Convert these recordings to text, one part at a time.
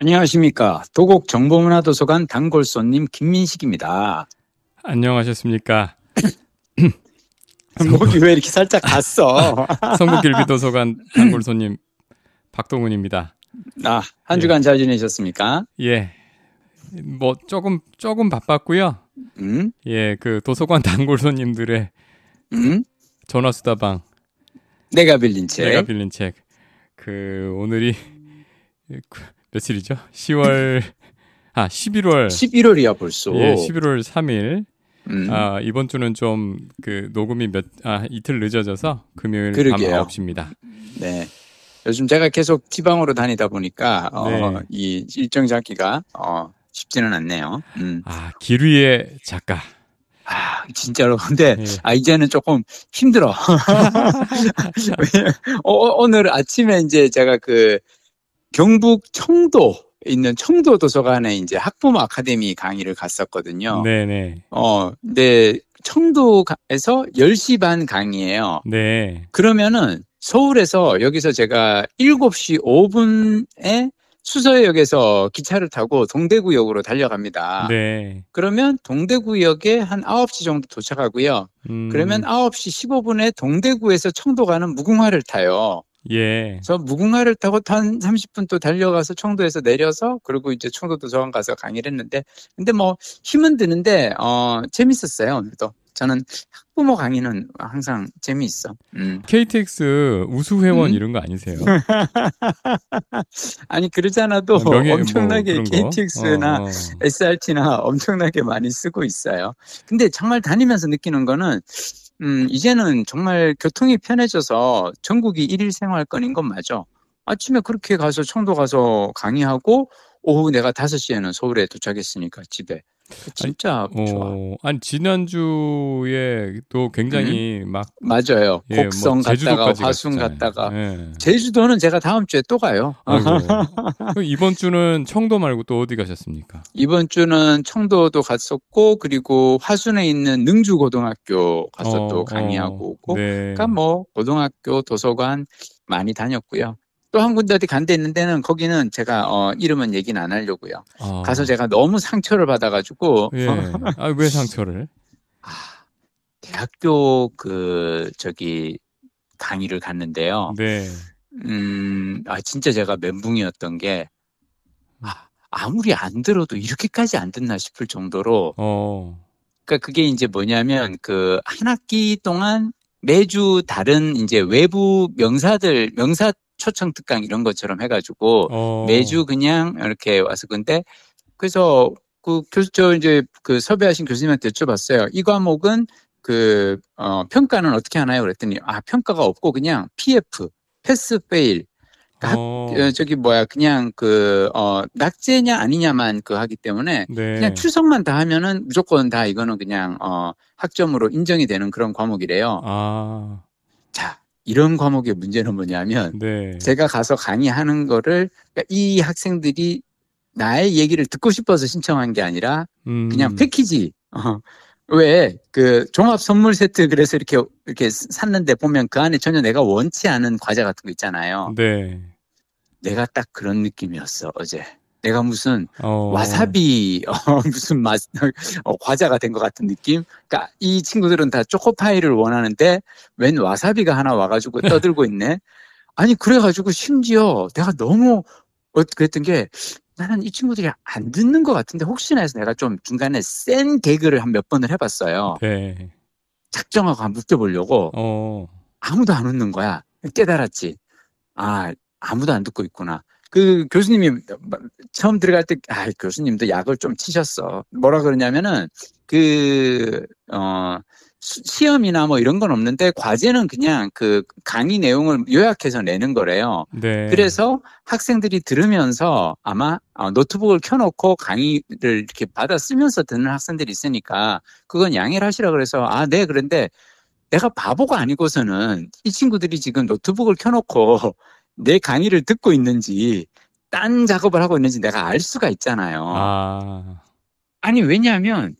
안녕하십니까. 도곡 정보문화도서관 단골손님 김민식입니다. 안녕하셨습니까. 목이 왜 이렇게 살짝 갔어? 성북길비도서관 단골 손님 박동훈입니다. 아, 한 주간 잘 지내셨습니까? 예. 뭐 조금 조금 바빴고요. 음? 예, 그 도서관 단골 손님들의 음? 전화 수다방 내가 빌린 책. 내가 빌린 책. 그 오늘이 그 며칠이죠? 10월 아 11월 11월이야 벌써. 예, 11월 3일. 음. 아, 이번 주는 좀 그 녹음이 몇 아, 이틀 늦어져서 금요일 그러게요. 밤 9시입니다. 네. 요즘 제가 계속 지방으로 다니다 보니까 어, 네. 이 일정 잡기가 어, 쉽지는 않네요. 음. 아, 기류의 작가. 아, 진짜로. 근데 예. 아 이제는 조금 힘들어. 어, 어, 오늘 아침에 이제 제가 그 경북 청도 있는 청도 도서관에 이제 학부모 아카데미 강의를 갔었거든요. 네, 네. 어, 근데 청도에서 10시 반 강의예요. 네. 그러면은 서울에서 여기서 제가 7시 5분에 수서역에서 기차를 타고 동대구역으로 달려갑니다. 네. 그러면 동대구역에 한 9시 정도 도착하고요. 음, 그러면 9시 15분에 동대구에서 청도 가는 무궁화를 타요. 예. 그래서 무궁화를 타고 또한 30분 또 달려가서 청도에서 내려서 그리고 이제 청도 도서관 가서 강의를 했는데 근데 뭐 힘은 드는데 어 재밌었어요 오늘도 저는 학부모 강의는 항상 재미있어. 음. KTX 우수 회원 음? 이런 거 아니세요? 아니 그러지 않아도 명예 뭐 엄청나게 거? KTX나 어, 어. SRT나 엄청나게 많이 쓰고 있어요. 근데 정말 다니면서 느끼는 거는 음, 이제는 정말 교통이 편해져서 전국이 일일 생활권인 건 맞아. 아침에 그렇게 가서 청도 가서 강의하고 오후 내가 5시에는 서울에 도착했으니까 집에. 그 진짜 좋아. 어, 아니 지난주에 또 굉장히 막 맞아요. 예, 곡성 뭐 갔다가 화순. 갔다가 예. 제주도는 제가 다음 주에 또 가요. 이번 주는 청도 말고 또 어디 가셨습니까? 이번 주는 청도도 갔었고 그리고 화순에 있는 능주 고등학교 가서 어, 또 강의하고 어, 오고 네. 그러니까 뭐 고등학교 도서관 많이 다녔고요. 또 한 군데 어디 간 데 있는 데는 거기는 제가 어 이름은 얘기는 안 하려고요. 아, 가서 제가 너무 상처를 받아가지고 예. 아, 왜 상처를? 아, 대학교 그 저기 강의를 갔는데요. 네. 음, 아 진짜 제가 멘붕이었던 게 아, 아무리 안 들어도 이렇게까지 안 듣나 싶을 정도로 어. 그러니까 그게 이제 뭐냐면 그 한 학기 동안 매주 다른 이제 외부 명사들 명사 초청 특강 이런 것처럼 해가지고 어. 매주 그냥 이렇게 와서 근데 그래서 그 교수 저 이제 그 섭외하신 교수님한테 여쭤봤어요. 이 과목은 그 어, 평가는 어떻게 하나요? 그랬더니 아 평가가 없고 그냥 PF 패스 페일 그러니까 어. 어, 저기 뭐야 그냥 그 어, 낙제냐 아니냐만 그 하기 때문에 네. 그냥 출석만 다 하면은 무조건 다 이거는 그냥 어 학점으로 인정이 되는 그런 과목이래요. 아. 자, 이런 과목의 문제는 뭐냐면 네. 제가 가서 강의하는 거를 그러니까 이 학생들이 나의 얘기를 듣고 싶어서 신청한 게 아니라 음. 그냥 패키지. 어. 왜, 그, 종합 선물 세트 그래서 이렇게, 이렇게 샀는데 보면 그 안에 전혀 내가 원치 않은 과자 같은 거 있잖아요. 네. 내가 딱 그런 느낌이었어, 어제. 내가 무슨 어. 와사비 어, 무슨 맛 어, 과자가 된 것 같은 느낌. 그러니까 이 친구들은 다 초코파이를 원하는데 웬 와사비가 하나 와가지고 떠들고 있네. 아니 그래가지고 심지어 내가 너무 어, 그랬던 게 나는 이 친구들이 안 듣는 것 같은데 혹시나 해서 내가 좀 중간에 센 개그를 한 몇 번을 해봤어요. 네. 작정하고 한번 웃겨보려고 어. 아무도 안 웃는 거야. 깨달았지. 아, 아무도 안 듣고 있구나. 그 교수님이 처음 들어갈 때, 아, 교수님도 약을 좀 치셨어. 뭐라 그러냐면은, 그, 어, 수- 시험이나 뭐 이런 건 없는데, 과제는 그냥 그 강의 내용을 요약해서 내는 거래요. 네. 그래서 학생들이 들으면서 아마 어, 노트북을 켜놓고 강의를 이렇게 받아 쓰면서 듣는 학생들이 있으니까 그건 양해를 하시라 그래서 아, 네, 그런데 내가 바보가 아니고서는 이 친구들이 지금 노트북을 켜놓고 내 강의를 듣고 있는지 딴 작업을 하고 있는지 내가 알 수가 있잖아요. 아. 아니, 왜냐하면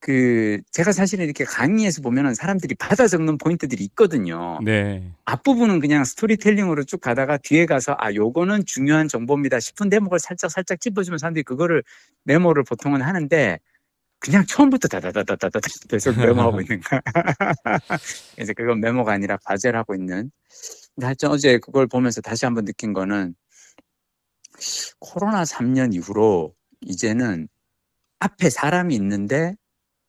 그 제가 사실은 이렇게 강의에서 보면은 사람들이 받아 적는 포인트들이 있거든요. 네. 앞부분은 그냥 스토리텔링으로 쭉 가다가 뒤에 가서 아 요거는 중요한 정보입니다 싶은 대목을 살짝 살짝 짚어주면 사람들이 그거를 메모를 보통은 하는데 그냥 처음부터 다다다다다다 계속 메모하고 있는 거야. 그래서 그건 메모가 아니라 과제를 하고 있는. 하여튼 어제 그걸 보면서 다시 한번 느낀 거는 코로나 3년 이후로 이제는 앞에 사람이 있는데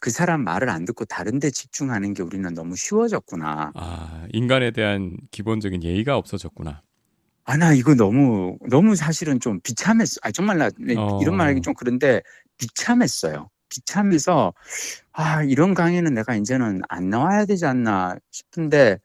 그 사람 말을 안 듣고 다른 데 집중하는 게 우리는 너무 쉬워졌구나. 아, 인간에 대한 기본적인 예의가 없어졌구나. 아, 나 이거 너무, 너무 사실은 좀 비참했어. 아, 정말 나 어. 이런 말 하기 좀 그런데 비참했어요. 비참해서, 아, 이런 강의는 내가 이제는 안 나와야 되지 않나 싶은데,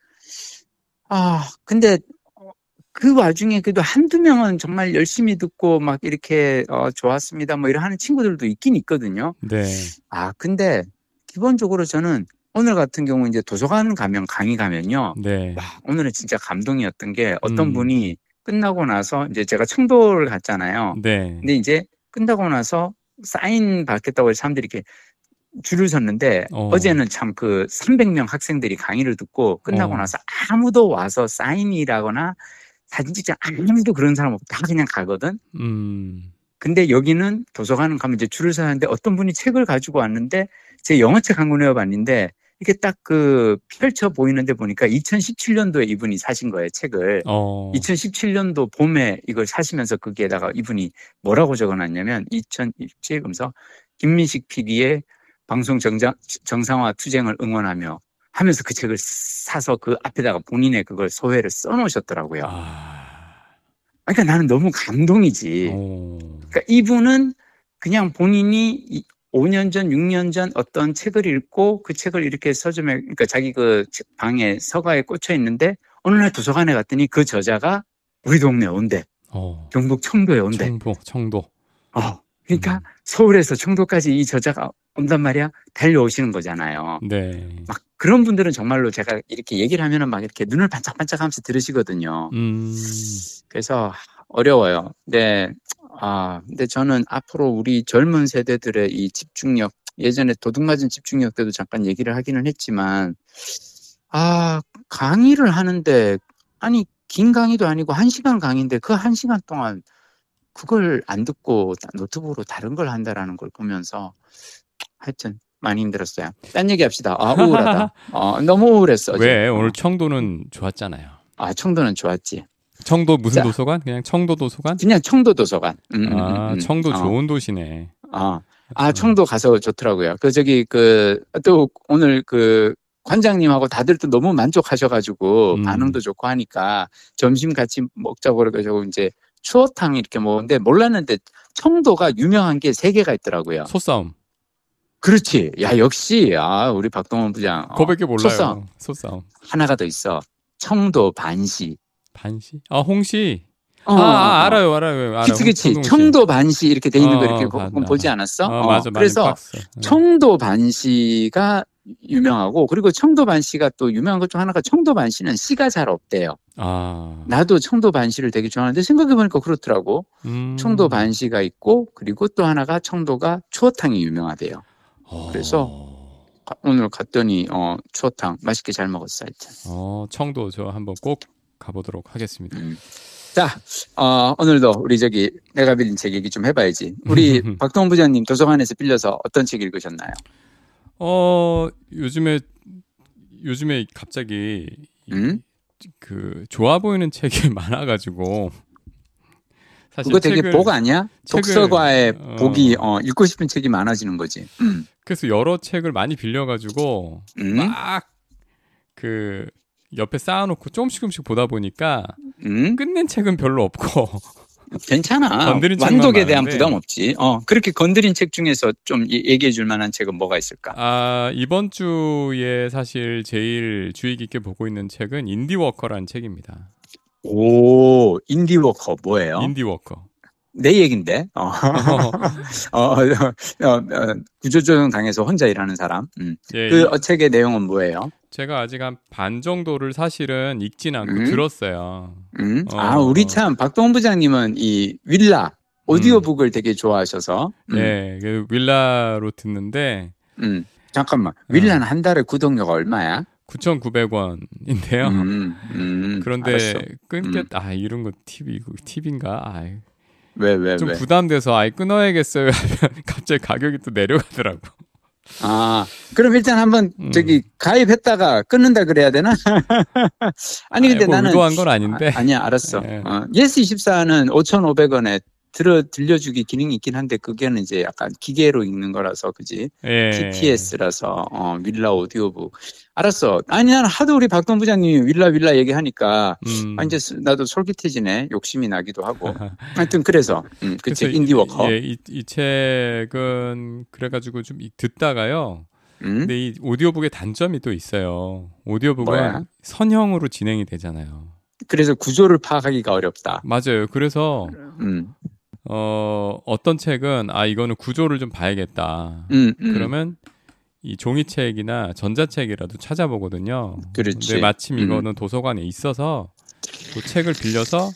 아, 근데 어, 그 와중에 그래도 한두 명은 정말 열심히 듣고 막 이렇게 어, 좋았습니다. 뭐 이런 하는 친구들도 있긴 있거든요. 네. 아, 근데 기본적으로 저는 오늘 같은 경우 이제 도서관 가면 강의 가면요. 네. 와, 오늘은 진짜 감동이었던 게 어떤 음. 분이 끝나고 나서 이제 제가 청도를 갔잖아요. 네. 근데 이제 끝나고 나서 사인 받겠다고 해서 사람들이 이렇게 줄을 섰는데 어. 어. 제는 참 그 300명 학생들이 강의를 듣고 끝나고 어. 나서 아무도 와서 사인이라거나 사진 찍자 아무도 그런 사람 없고 다 그냥 가거든. 음. 근데 여기는 도서관 가면 이제 줄을 서야 하는데 어떤 분이 책을 가지고 왔는데 제 영어책 한 권 외워봤는데 이게 딱 그 펼쳐 보이는데 보니까 2017년도에 이분이 사신 거예요 책을. 어. 2017년도 봄에 이걸 사시면서 거기에다가 이분이 뭐라고 적어놨냐면 2017 검서 김민식 PD의 방송 정장, 정상화 투쟁을 응원하며 하면서 그 책을 사서 그 앞에다가 본인의 그걸 소회를 써놓으셨더라고요. 아. 그러니까 나는 너무 감동이지. 오. 그러니까 이분은 그냥 본인이 이 5년 전, 6년 전 어떤 책을 읽고 그 책을 이렇게 서점에, 그러니까 자기 그책 방에 서가에 꽂혀 있는데 어느 날 도서관에 갔더니 그 저자가 우리 동네에 온대. 어. 경북 청도에 온대. 청도, 청도. 어. 그러니까 음. 서울에서 청도까지 이 저자가 온단 말이야. 달려오시는 거잖아요. 네. 막 그런 분들은 정말로 제가 이렇게 얘기를 하면은 막 이렇게 눈을 반짝반짝 하면서 들으시거든요. 음. 그래서 어려워요. 네. 아, 근데 저는 앞으로 우리 젊은 세대들의 이 집중력, 예전에 도둑맞은 집중력 때도 잠깐 얘기를 하기는 했지만, 아, 강의를 하는데, 아니, 긴 강의도 아니고 한 시간 강의인데 그 한 시간 동안 그걸 안 듣고 노트북으로 다른 걸 한다라는 걸 보면서 하여튼 많이 힘들었어요. 딴 얘기 합시다. 아, 우울하다. 어, 너무 우울했어. 어제. 왜 어. 오늘 청도는 좋았잖아요. 아, 청도는 좋았지. 청도 무슨 자. 도서관? 그냥 청도 도서관? 그냥 청도 도서관. 음, 음, 아, 음, 음. 청도 어. 좋은 도시네. 아, 아, 청도 가서 좋더라고요. 그, 저기, 그, 또 오늘 그, 관장님하고 다들 또 너무 만족하셔가지고 음. 반응도 좋고 하니까 점심 같이 먹자고 그래가지고 이제 추어탕 이렇게 먹었는데 몰랐는데 청도가 유명한 게 세 개가 있더라고요. 소싸움. 그렇지. 야, 역시, 아, 우리 박동원 부장. 어, 그거밖에 몰라요. 소싸움. 소싸움. 하나가 더 있어. 청도 반시. 반시? 아, 홍시. 어, 아, 어, 아, 어. 알아요, 알아요. 알아요. 그치, 그치. 청도 반시 이렇게 돼 있는 거 어, 이렇게 봤다. 보- 보지 않았어? 어, 어, 맞아, 맞아. 그래서. 어. 청도 반시가 유명하고 그리고 청도 반시가 또 유명한 것 중 하나가 청도 반시는 씨가 잘 없대요. 아. 나도 청도 반시를 되게 좋아하는데 생각해 보니까 그렇더라고. 음. 청도 반시가 있고 그리고 또 하나가 청도가 추어탕이 유명하대요. 어. 그래서 가- 오늘 갔더니 어 추어탕 맛있게 잘 먹었어 하여튼. 어, 청도 저 한번 꼭 가보도록 하겠습니다. 음. 자, 어, 오늘도 우리 저기 내가 빌린 책 얘기 좀 해봐야지. 우리 박동원 부장님 도서관에서 빌려서 어떤 책 읽으셨나요? 어, 요즘에 요즘에 갑자기 이- 음? 그 좋아 보이는 책이 많아가지고 사실 그거 되게 복 아니야? 책을- 독서과의 어. 복이 어, 읽고 싶은 책이 많아지는 거지. 음. 그래서 여러 책을 많이 빌려가지고 음? 막 그 옆에 쌓아놓고 조금씩 조금씩 보다 보니까 음? 끝낸 책은 별로 없고 괜찮아. 완독에 대한 많은데. 부담 없지. 어, 그렇게 건드린 책 중에서 좀 이- 얘기해 줄 만한 책은 뭐가 있을까? 아 이번 주에 사실 제일 주의 깊게 보고 있는 책은 indie worker라는 책입니다. 오, indie worker 뭐예요? indie worker. 내 얘긴데. 어. 어, 어, 어, 어, 구조조정 당해서 혼자 일하는 사람. 음. 예, 그 어, 책의 내용은 뭐예요? 제가 아직 한 반 정도를 사실은 읽진 않고 음? 들었어요. 음? 어, 아, 우리 어. 참 박동원 부장님은 이 윌라 오디오북을 되게 좋아하셔서. 음, 네, 그 윌라로 듣는데 음, 잠깐만. 윌라는 한 달에 구독료가 얼마야? 9,900원인데요. 음, 음, 그런데 알았어. 끊겠 아 이런 거 팁이 팁인가? 아, 왜, 왜, 좀 왜? 부담돼서 아예 끊어야겠어요. 하면 갑자기 가격이 또 내려가더라고. 아, 그럼 일단 한번 음. 저기 가입했다가 끊는다 그래야 되나? 아니 근데 뭐 나는 의도한 건 아닌데. 아니야 알았어. 예. 어, 예스24는 5,500원에 들어 들려주기 기능이 있긴 한데 그게는 이제 약간 기계로 읽는 거라서 그지? 예. TTS라서 어, 윌라 오디오북. 알았어. 아니 나는 하도 우리 박동 부장님이 윌라 윌라 얘기하니까 음. 아, 이제 스- 나도 솔깃해지네. 욕심이 나기도 하고. 하여튼 그래서 음, 그치 그래서 indie worker. 예, 이, 이 책은 그래가지고 좀 이- 듣다가요. 음? 근데 이 오디오북의 단점이 또 있어요. 오디오북은 뭐야? 선형으로 진행이 되잖아요. 그래서 구조를 파악하기가 어렵다. 맞아요. 그래서 음, 어, 어떤 책은 아 이거는 구조를 좀 봐야겠다. 음, 음. 그러면 이 종이책이나 전자책이라도 찾아보거든요. 그렇지. 근데 마침 음. 이거는 도서관에 있어서 그 책을 빌려서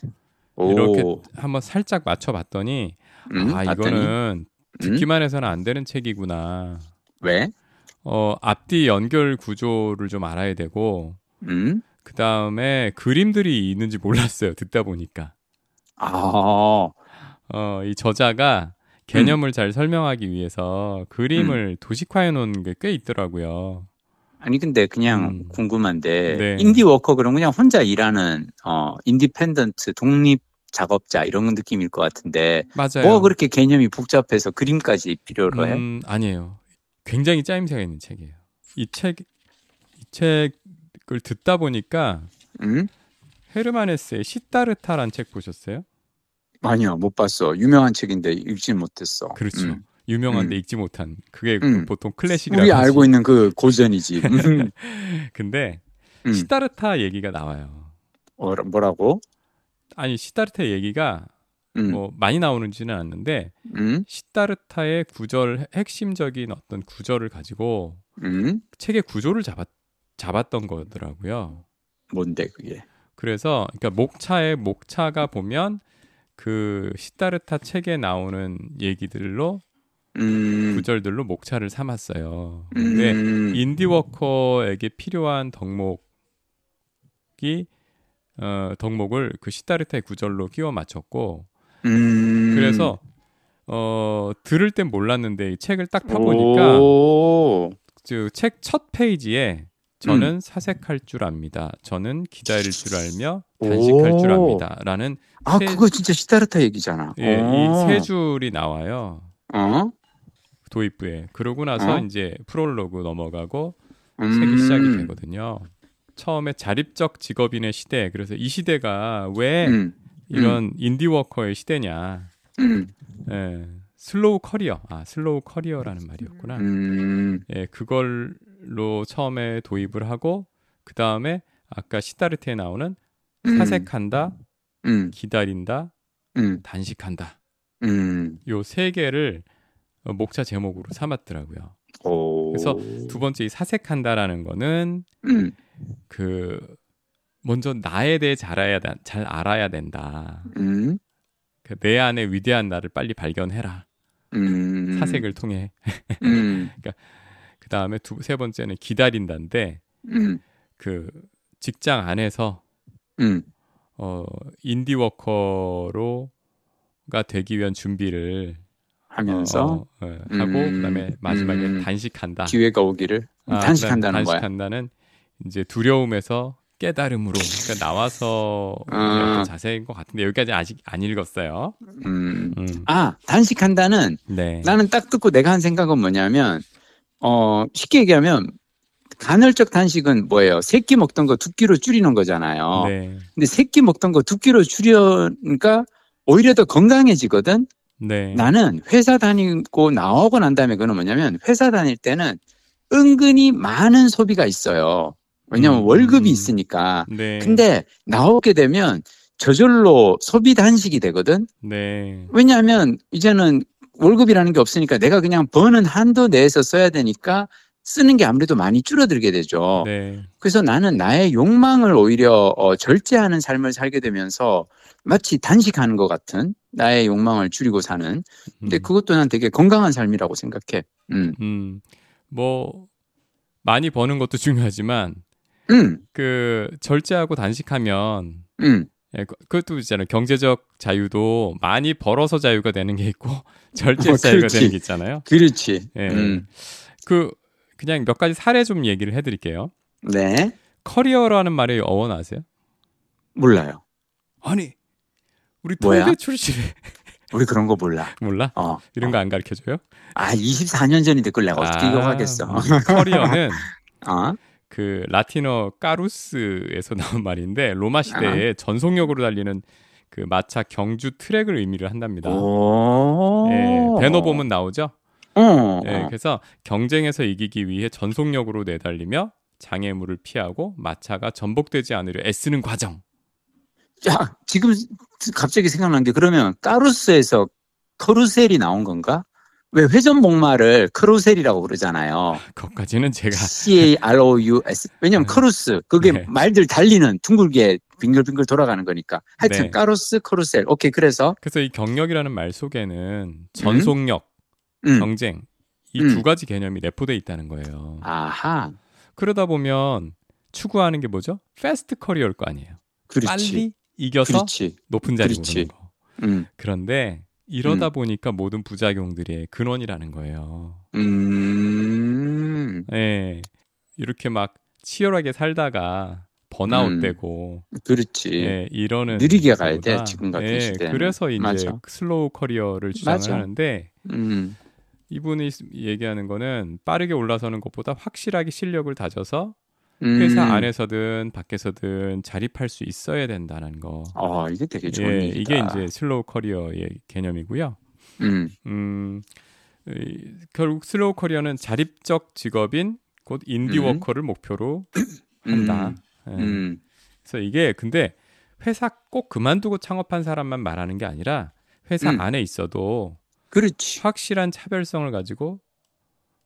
오, 이렇게 한번 살짝 맞춰봤더니 음, 아? 이거는 음? 듣기만 해서는 안 되는 책이구나. 왜? 어 앞뒤 연결 구조를 좀 알아야 되고 음? 그 다음에 그림들이 있는지 몰랐어요. 듣다 보니까 아, 어 이 저자가 개념을 잘 설명하기 위해서 그림을 도식화해 놓은 게 꽤 있더라고요. 아니 근데 그냥 음. 궁금한데 네. indie worker 그럼 그냥 혼자 일하는 어 independent 독립 작업자 이런 느낌일 것 같은데 맞아요. 뭐가 그렇게 개념이 복잡해서 그림까지 필요로 해? 음, 아니에요. 굉장히 짜임새가 있는 책이에요. 이 책, 이 책을 듣다 보니까 음? 헤르만 헤세의 시타르타란 책 보셨어요? 아니요 못 봤어 유명한 책인데 읽지 못했어. 그렇죠. 음. 유명한데 음. 읽지 못한 그게 음. 그 보통 클래식이라고 우리. 알고 있는 그 고전이지. 음. 근데 음. 시타르타 얘기가 나와요. 어, 뭐라고? 아니 시타르타 얘기가 음. 뭐 많이 나오는지는 않는데 음? 시타르타의 구절 핵심적인 어떤 구절을 가지고 음? 책의 구조를 잡았 잡았던 거더라고요. 뭔데 그게? 그래서 그러니까 목차에 목차가 보면 그 시타르타 책에 나오는 얘기들로 음. 구절들로 목차를 삼았어요. 근데 음. 인디워커에게 필요한 덕목이 어, 덕목을 그 시타르타의 구절로 끼워 맞췄고 음. 그래서 어, 들을 땐 몰랐는데 이 책을 딱 펴보니까 오. 책첫 페이지에 저는 음. 사색할 줄 압니다. 저는 기다릴 줄 알며 단식할 줄 오. 압니다.라는 아 세- 그거 진짜 시타르타 얘기잖아. 예, 오. 이세 줄이 나와요. 어? 도입부에. 그러고 나서 어? 이제 프롤로그 넘어가고 음. 책이 시작이 되거든요. 처음에 자립적 직업인의 시대. 그래서 이 시대가 왜 음. 이런 indie worker의 시대냐. 음. 예, slow career. 아, slow career라는 말이었구나. 음. 예, 그걸로 처음에 도입을 하고 그 다음에 아까 싯다르타에 나오는 음. 사색한다, 음. 기다린다, 음. 단식한다. 음. 요 세 개를 어, 목차 제목으로 삼았더라고요. 오. 그래서 두 번째 이 사색한다라는 거는 음. 그 먼저 나에 대해 잘 알아야 다- 잘 알아야 된다. 음. 그내 안에 위대한 나를 빨리 발견해라. 음. 사색을 통해. 음. 그 다음에 두 세 번째는 기다린다인데 음. 그 직장 안에서 음. 어 인디 워커로가 되기 위한 준비를 하면서 어, 어, 어, 하고 음, 그다음에 마지막에 음. 단식한다. 기회가 오기를 아, 단식한다는 거야. 단식한다는 이제 두려움에서 깨달음으로 그러니까 나와서 아. 자세인 것 같은데 여기까지 아직 안 읽었어요. 음. 음. 아 단식한다는 네. 나는 딱 듣고 내가 한 생각은 뭐냐면 어 쉽게 얘기하면 간헐적 단식은 뭐예요? 세 끼 먹던 거 두 끼로 줄이는 거잖아요. 네. 근데 세 끼 먹던 거 두 끼로 줄여니까 오히려 더 건강해지거든. 네. 나는 회사 다니고 나오고 난 다음에 그는 뭐냐면 회사 다닐 때는 은근히 많은 소비가 있어요. 왜냐면 음, 월급이 음. 있으니까. 네. 근데 나오게 되면 저절로 소비 단식이 되거든. 네. 왜냐하면 이제는 월급이라는 게 없으니까 내가 그냥 버는 한도 내에서 써야 되니까 쓰는 게 아무래도 많이 줄어들게 되죠. 네. 그래서 나는 나의 욕망을 오히려 어, 절제하는 삶을 살게 되면서 마치 단식하는 것 같은 나의 욕망을 줄이고 사는. 근데 음. 그것도 난 되게 건강한 삶이라고 생각해. 음, 음. 뭐 많이 버는 것도 중요하지만 음, 그 절제하고 단식하면 음. 예, 그- 그것도 있잖아요. 경제적 자유도 많이 벌어서 자유가 되는 게 있고 절제 어, 자유가. 되는 게 있잖아요. 그렇지. 예. 음. 그 그냥 몇 가지 사례 좀 얘기를 해드릴게요. 네. 커리어라는 말의 어원 아세요? 몰라요. 아니 우리? 통계 출신에 우리 그런 거 몰라. 몰라? 어. 이런 거 안 가르쳐 줘요? 아, 24년 전인데 그걸 내가 어떻게 아, 기억하겠어. 커리어는 어? 그 라틴어 까루스에서 나온 말인데 로마 아. 시대에 전속력으로 달리는 그 마차 경주 트랙을 의미를 한답니다. 오. 예, 배너 보면 나오죠. 어. 예, 그래서 경쟁에서 이기기 위해 전속력으로 내달리며 장애물을 피하고 마차가 전복되지 않으려 애쓰는 과정. 자, 지금 갑자기 생각난 게 그러면 carrus에서 carousel이 나온 건가? 왜 회전목마를 carousel이라고 그러잖아요. 그것까지는 제가 C-A-R-O-U-S. 왜냐면 네. carrus. 그게 네. 말들 달리는 둥글게 빙글빙글 돌아가는 거니까. 하여튼 네. carrus, carousel. 오케이. 그래서 그래서 이 경력이라는 말 속에는 전속력, 음. 경쟁 이 음. 두 가지 개념이 내포돼 있다는 거예요. 아하. 그러다 보면 추구하는 게 뭐죠? fast career일 거 아니에요. 그렇지. 빨리 이겨서 그렇지. 높은 자리 그렇지. 오르는 거. 음. 그런데 이러다 보니까 모든 부작용들의 근원이라는 거예요. 음. 예. 이렇게 막 치열하게 살다가 번아웃 음. 되고 그렇지. 예, 이러는 느리게 가야 돼, 지금 같은 예, 시대는. 그래서 이제 맞아. slow career를 주장을 맞아. 하는데 음. 이분이 얘기하는 거는 빠르게 올라서는 것보다 확실하게 실력을 다져서 음. 회사 안에서든 밖에서든 자립할 수 있어야 된다는 거. 어, 이게 되게 좋은 예, 얘기다. 이게 이제 slow career의 개념이고요. 음. 음, 이, 결국 slow career는 자립적 직업인 곧 인디 음. worker를 목표로 한다. 예. 음. 그래서 이게 근데 회사 꼭 그만두고 창업한 사람만 말하는 게 아니라 회사 음. 안에 있어도 그렇지. 확실한 차별성을 가지고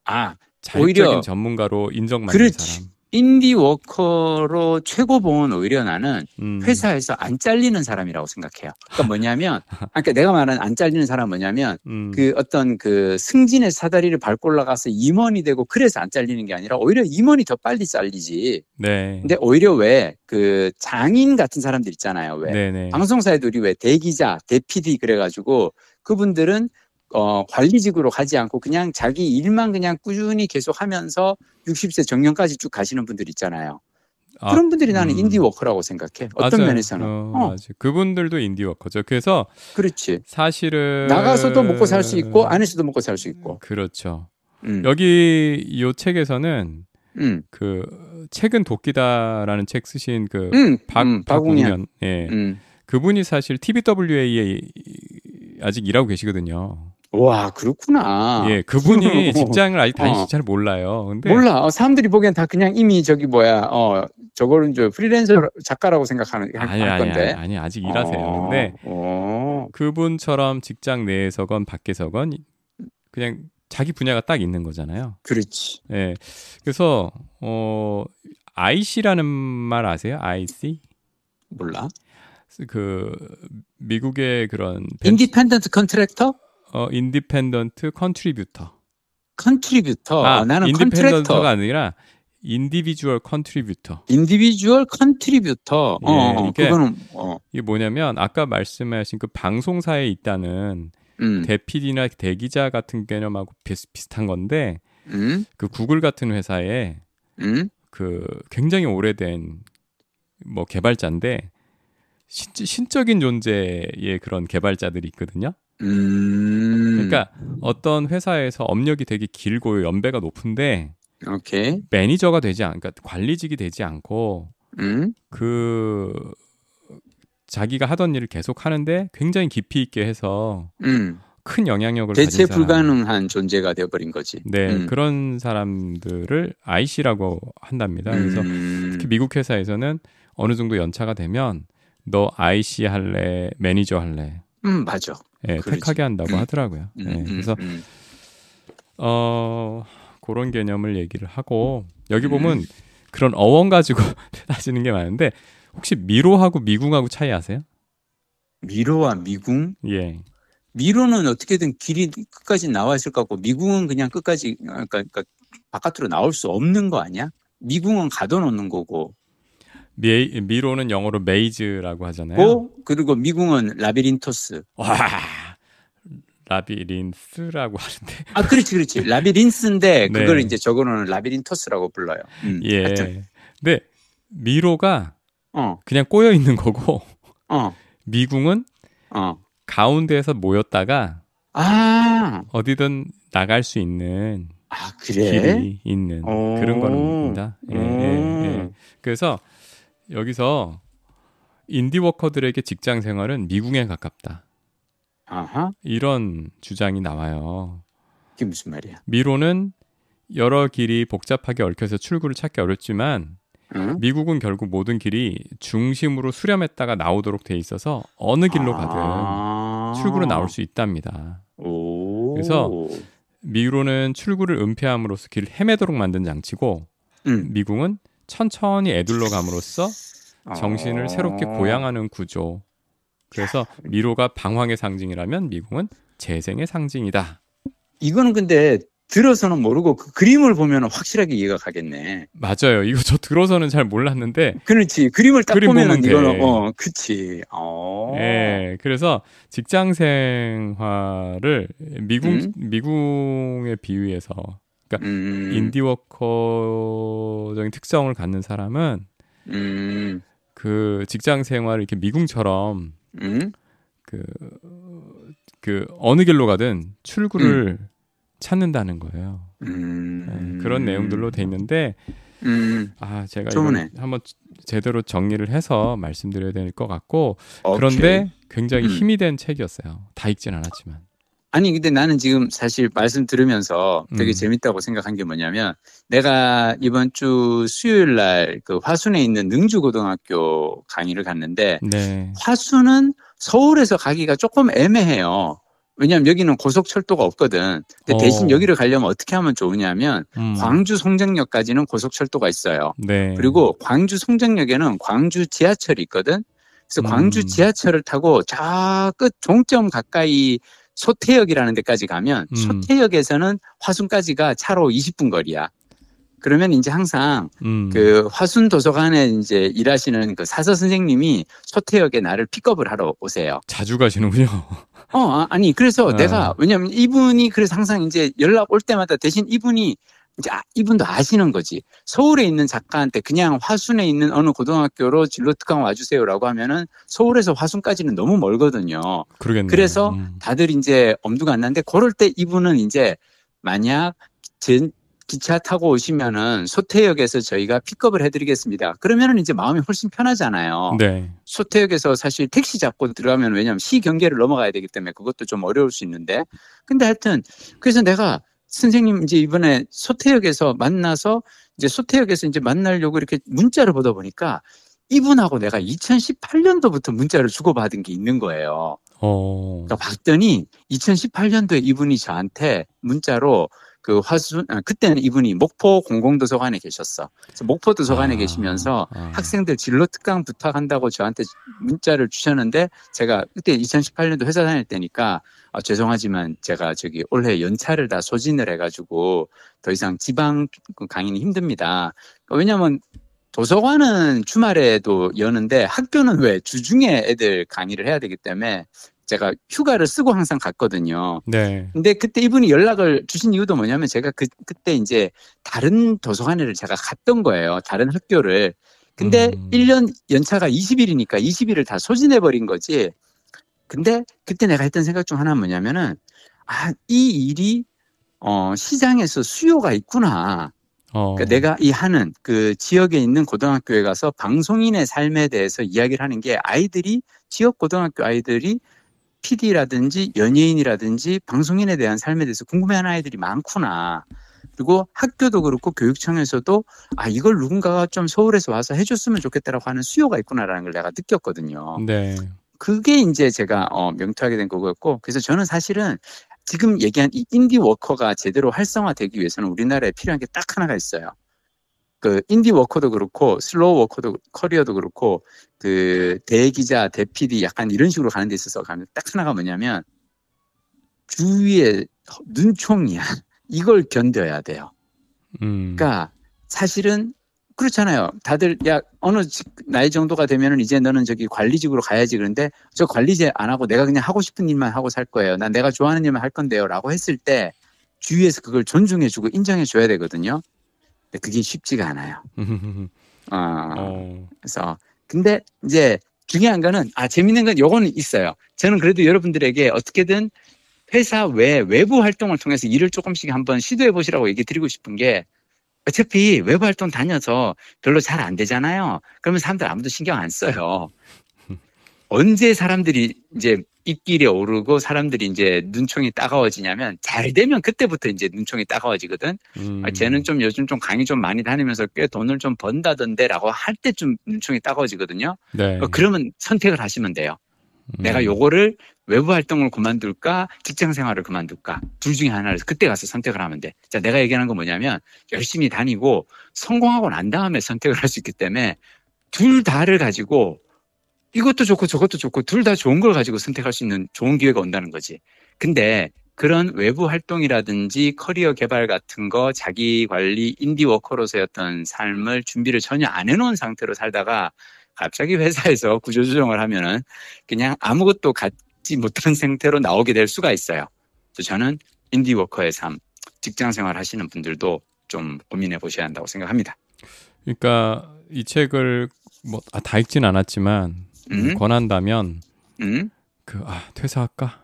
아, 오히려 전문가로 인정받는 그렇지. 사람. 인디 워커로 최고봉은 오히려 나는 음. 회사에서 안 잘리는 사람이라고 생각해요. 그러니까 뭐냐면, 아, 그러니까 내가 말하는 안 잘리는 사람은 뭐냐면, 음. 그 어떤 그 승진의 사다리를 밟고 올라가서 임원이 되고 그래서 안 잘리는 게 아니라 오히려 임원이 더 빨리 잘리지. 네. 근데 오히려 왜 그 장인 같은 사람들 있잖아요. 왜 네네. 방송사에도 우리 왜 대기자, 대PD 그래가지고 그분들은 어, 관리직으로 가지 않고 그냥 자기 일만 그냥 꾸준히 계속 하면서 60세 정년까지 쭉 가시는 분들 있잖아요. 아, 그런 분들이 나는 음. 인디 워커라고 생각해. 어떤 맞아요. 면에서는. 어, 어. 그분들도 인디 워커죠. 그래서 그렇지. 사실은 나가서도 먹고 살 수 있고 안에서도 먹고 살 수 있고. 그렇죠. 음, 여기 이 책에서는 음, 그 책은 도끼다라는 책 쓰신 그 음, 박, 음, 박웅현. 박웅현 예. 음. 그분이 사실 TBWA에 아직 일하고 계시거든요. 와 그렇구나. 예, 그분이 직장을 아직 다니시 어. 잘 몰라요. 근데 몰라. 어, 사람들이 보기엔 다 그냥 이미 저기 뭐야, 어, 저거는 저 프리랜서 작가라고 생각하는 할 아니 아니 건데. 아니, 아니 아직 일하세요. 어, 근데 어, 그분처럼 직장 내에서건 밖에서건 그냥 자기 분야가 딱 있는 거잖아요. 그렇지. 예. 그래서 어 IC라는 말 아세요? IC? 몰라. 그 미국의 그런 벤- independent contractor? 어 independent contributor. contributor. 아, 어, 나는 independent가. 아니라 individual contributor. individual contributor. 어, 예, 어, 이게- 그거는 어, 이게 뭐냐면 아까 말씀하신 그 방송사에 있다는 음, 대PD나 대기자 같은 개념하고 비슷, 비슷한 건데 음, 그 구글 같은 회사에 음, 그 굉장히 오래된 뭐 개발자인데 신, 신적인 존재의 그런 개발자들이 있거든요. 음. 그러니까 어떤 회사에서 업력이 되게 길고 연배가 높은데 오케이. 매니저가 되지 않, 그러니까 관리직이 되지 않고 음, 그 자기가 하던 일을 계속 하는데 굉장히 깊이 있게 해서 음. 큰 영향력을 대체. 불가능한 존재가 되어버린 거지. 네, 음. 그런 사람들을 IC라고 한답니다. 그래서 음, 특히 미국 회사에서는 어느 정도 연차가 되면 너 IC 할래, 매니저 할래, 음, 맞아. 예, 그러지. 택하게 한다고 음. 하더라고요. 음, 예, 음, 그래서 음. 어 그런 개념을 얘기를 하고 여기 음. 보면 그런 어원 가지고 따지는 게 많은데 혹시 미로하고 미궁하고 차이 아세요? 미로와 미궁? 예, 미로는 어떻게든 길이 끝까지 나와 있을 것 같고 미궁은 그냥 끝까지 아, 그러니까, 그러니까 바깥으로 나올 수 없는 거 아니야? 미궁은 가둬놓는 거고, 미, 미로는 영어로 maze라고 하잖아요. 고, 그리고 미궁은 labyrinthos. 와 labyrinth라고 하는데 아, 그렇지, 그렇지. labyrinth인데 네. 그걸 이제 적어놓은 labyrinthos라고 불러요. 음, 하여튼, 예. 근데 미로가 어, 그냥 꼬여 있는 거고 어, 미궁은 어. 가운데에서 모였다가 아, 어디든 나갈 수 있는 아 그래? 길이 있는 오. 그런 겁니다. 예, 예, 예. 음. 그래서 여기서 인디워커들에게 직장 생활은 미궁에 가깝다. 아하, 이런 주장이 나와요. 이게 무슨 말이야? 미로는 여러 길이 복잡하게 얽혀서 출구를 찾기 어렵지만 응? 미국은 결국 모든 길이 중심으로 수렴했다가 나오도록 돼 있어서 어느 길로 가든 아. 출구로 나올 수 있답니다. 오. 그래서 미로는 출구를 은폐함으로써 길을 헤매도록 만든 장치고 음. 미궁은 천천히 애둘러 감으로써 정신을 어. 새롭게 고양하는 구조. 그래서 미로가 방황의 상징이라면 미궁은 재생의 상징이다. 이거는 근데 들어서는 모르고 그 그림을 보면 확실하게 이해가 가겠네. 맞아요. 이거 저 들어서는 잘 몰랐는데, 그렇지. 그림을 딱 그림 보면은 보면 이거는 돼. 어, 그치. 어. 예, 그래서 직장 생활을 미궁 음? 미궁에 비유해서 음. 인디워커적인 특성을 갖는 사람은 음. 그 직장 생활을 이렇게 미궁처럼 음. 그, 그 어느 길로 가든 출구를 찾는다는 거예요. 음. 예, 그런 내용들로 돼 있는데 음. 아 제가 한번 제대로 정리를 해서 말씀드려야 될 것 같고 오케이. 그런데 굉장히 음. 힘이 된 책이었어요. 다 읽진 않았지만. 아니 근데 나는 지금 사실 말씀 들으면서 되게 음. 재밌다고 생각한 게 뭐냐면 내가 이번 주 수요일 날 그 화순에 있는 능주고등학교 강의를 갔는데 네. 화순은 서울에서 가기가 조금 애매해요. 왜냐하면 여기는 고속철도가 없거든. 근데 어. 대신 여기를 가려면 어떻게 하면 좋으냐면 음. 광주 송정역까지는 고속철도가 있어요. 네. 그리고 광주 송정역에는 광주 지하철이 있거든. 그래서 음. 광주 지하철을 타고 저 끝 종점 가까이 소태역이라는 데까지 가면 음. 소태역에서는 화순까지가 차로 20분 거리야. 그러면 이제 항상 음. 그 화순 도서관에 이제 일하시는 그 사서 선생님이 소태역에 나를 픽업을 하러 오세요. 자주 가시는군요. 어, 아, 아니 그래서 어. 내가 왜냐면 이분이 그래서 항상 이제 연락 올 때마다 대신 이분이 이제 아, 이분도 아시는 거지. 서울에 있는 작가한테 그냥 화순에 있는 어느 고등학교로 진로 특강 와주세요라고 하면은 서울에서 화순까지는 너무 멀거든요. 그러겠네요. 그래서 음. 다들 이제 엄두가 안 나는데 그럴 때 이분은 이제 만약 제 기차 타고 오시면은 소태역에서 저희가 픽업을 해드리겠습니다. 그러면은 이제 마음이 훨씬 편하잖아요. 네. 소태역에서 사실 택시 잡고 들어가면 왜냐면 시 경계를 넘어가야 되기 때문에 그것도 좀 어려울 수 있는데 근데 하여튼 그래서 내가 선생님 이제 이번에 소태역에서 만나서 이제 소태역에서 이제 만나려고 이렇게 문자를 보다 보니까 이분하고 내가 2018년도부터 문자를 주고받은 게 있는 거예요. 어. 그러니까 봤더니 2018년도에 이분이 저한테 문자로 그 화순 아, 그때는 이분이 목포 공공도서관에 계셨어. 그래서 목포 도서관에 아, 계시면서 아. 학생들 진로 특강 부탁한다고 저한테 문자를 주셨는데 제가 그때 2018년도 회사 다닐 때니까 아, 죄송하지만 제가 저기 올해 연차를 다 소진을 해가지고 더 이상 지방 그 강의는 힘듭니다. 그러니까 왜냐하면 도서관은 주말에도 여는데 학교는 왜 주중에 애들 강의를 해야 되기 때문에 제가 휴가를 쓰고 항상 갔거든요. 네. 근데 그때 이분이 연락을 주신 이유도 뭐냐면 제가 그, 그때 이제 다른 도서관에를 제가 갔던 거예요. 다른 학교를. 근데 음. 1년 연차가 20일이니까 20일을 다 소진해버린 거지. 근데 그때 내가 했던 생각 중 하나는 뭐냐면은, 아, 이 일이, 어, 시장에서 수요가 있구나. 어. 그러니까 내가 이 하는 그 지역에 있는 고등학교에 가서 방송인의 삶에 대해서 이야기를 하는 게 아이들이, 지역 고등학교 아이들이 PD라든지 연예인이라든지 방송인에 대한 삶에 대해서 궁금해하는 아이들이 많구나. 그리고 학교도 그렇고 교육청에서도 아 이걸 누군가가 좀 서울에서 와서 해줬으면 좋겠다라고 하는 수요가 있구나라는 걸 내가 느꼈거든요. 네. 그게 이제 제가 어, 명퇴하게 된 거였고 그래서 저는 사실은 지금 얘기한 이 인디 워커가 제대로 활성화되기 위해서는 우리나라에 필요한 게 딱 하나가 있어요. 그 indie worker도 그렇고 slow worker도 커리어도 그렇고 그 대기자, 대PD 약간 이런 식으로 가는 데 있어서 가면 딱 하나가 뭐냐면 주위에 눈총이야. 이걸 견뎌야 돼요. 음. 그러니까 사실은 그렇잖아요. 다들 야 어느 직- 나이 정도가 되면은 이제 너는 저기 관리직으로 가야지 그런데 저 관리직 안 하고 내가 그냥 하고 싶은 일만 하고 살 거예요. 난 내가 좋아하는 일만 할 건데요라고 했을 때 주위에서 그걸 존중해주고 인정해줘야 되거든요. 근데 그게 쉽지가 않아요. 어, 어. 그래서 근데 이제 중요한 거는 아 재밌는 건 요거는 있어요. 저는 그래도 여러분들에게 어떻게든 회사 외 외부 활동을 통해서 일을 조금씩 한번 시도해 보시라고 얘기 드리고 싶은 게 어차피 외부 활동 다녀서 별로 잘 안 되잖아요. 그러면 사람들 아무도 신경 안 써요. 언제 사람들이 이제 입길에 오르고 사람들이 이제 눈총이 따가워지냐면 잘 되면 그때부터 이제 눈총이 따가워지거든. 음. 아, 쟤는 좀 요즘 좀 강의 좀 많이 다니면서 꽤 돈을 좀 번다던데라고 할 때 좀 눈총이 따가워지거든요. 네. 어, 그러면 선택을 하시면 돼요. 음. 내가 요거를 외부 활동을 그만둘까 직장 생활을 그만둘까 둘 중에 하나를 그때 가서 선택을 하면 돼. 자, 내가 얘기하는 건 뭐냐면 열심히 다니고 성공하고 난 다음에 선택을 할 수 있기 때문에 둘 다를 가지고 이것도 좋고 저것도 좋고 둘 다 좋은 걸 가지고 선택할 수 있는 좋은 기회가 온다는 거지. 근데 그런 외부 활동이라든지 커리어 개발 같은 거 자기 관리 indie worker로서의 어떤 삶을 준비를 전혀 안 해놓은 상태로 살다가 갑자기 회사에서 구조조정을 하면은 그냥 아무것도 갖지 못한 상태로 나오게 될 수가 있어요. 그래서 저는 인디 워커의 삶, 직장 생활 하시는 분들도 좀 고민해 보셔야 한다고 생각합니다. 그러니까 이 책을 뭐다 읽진 않았지만 음? 권한다면 음? 그 아 퇴사할까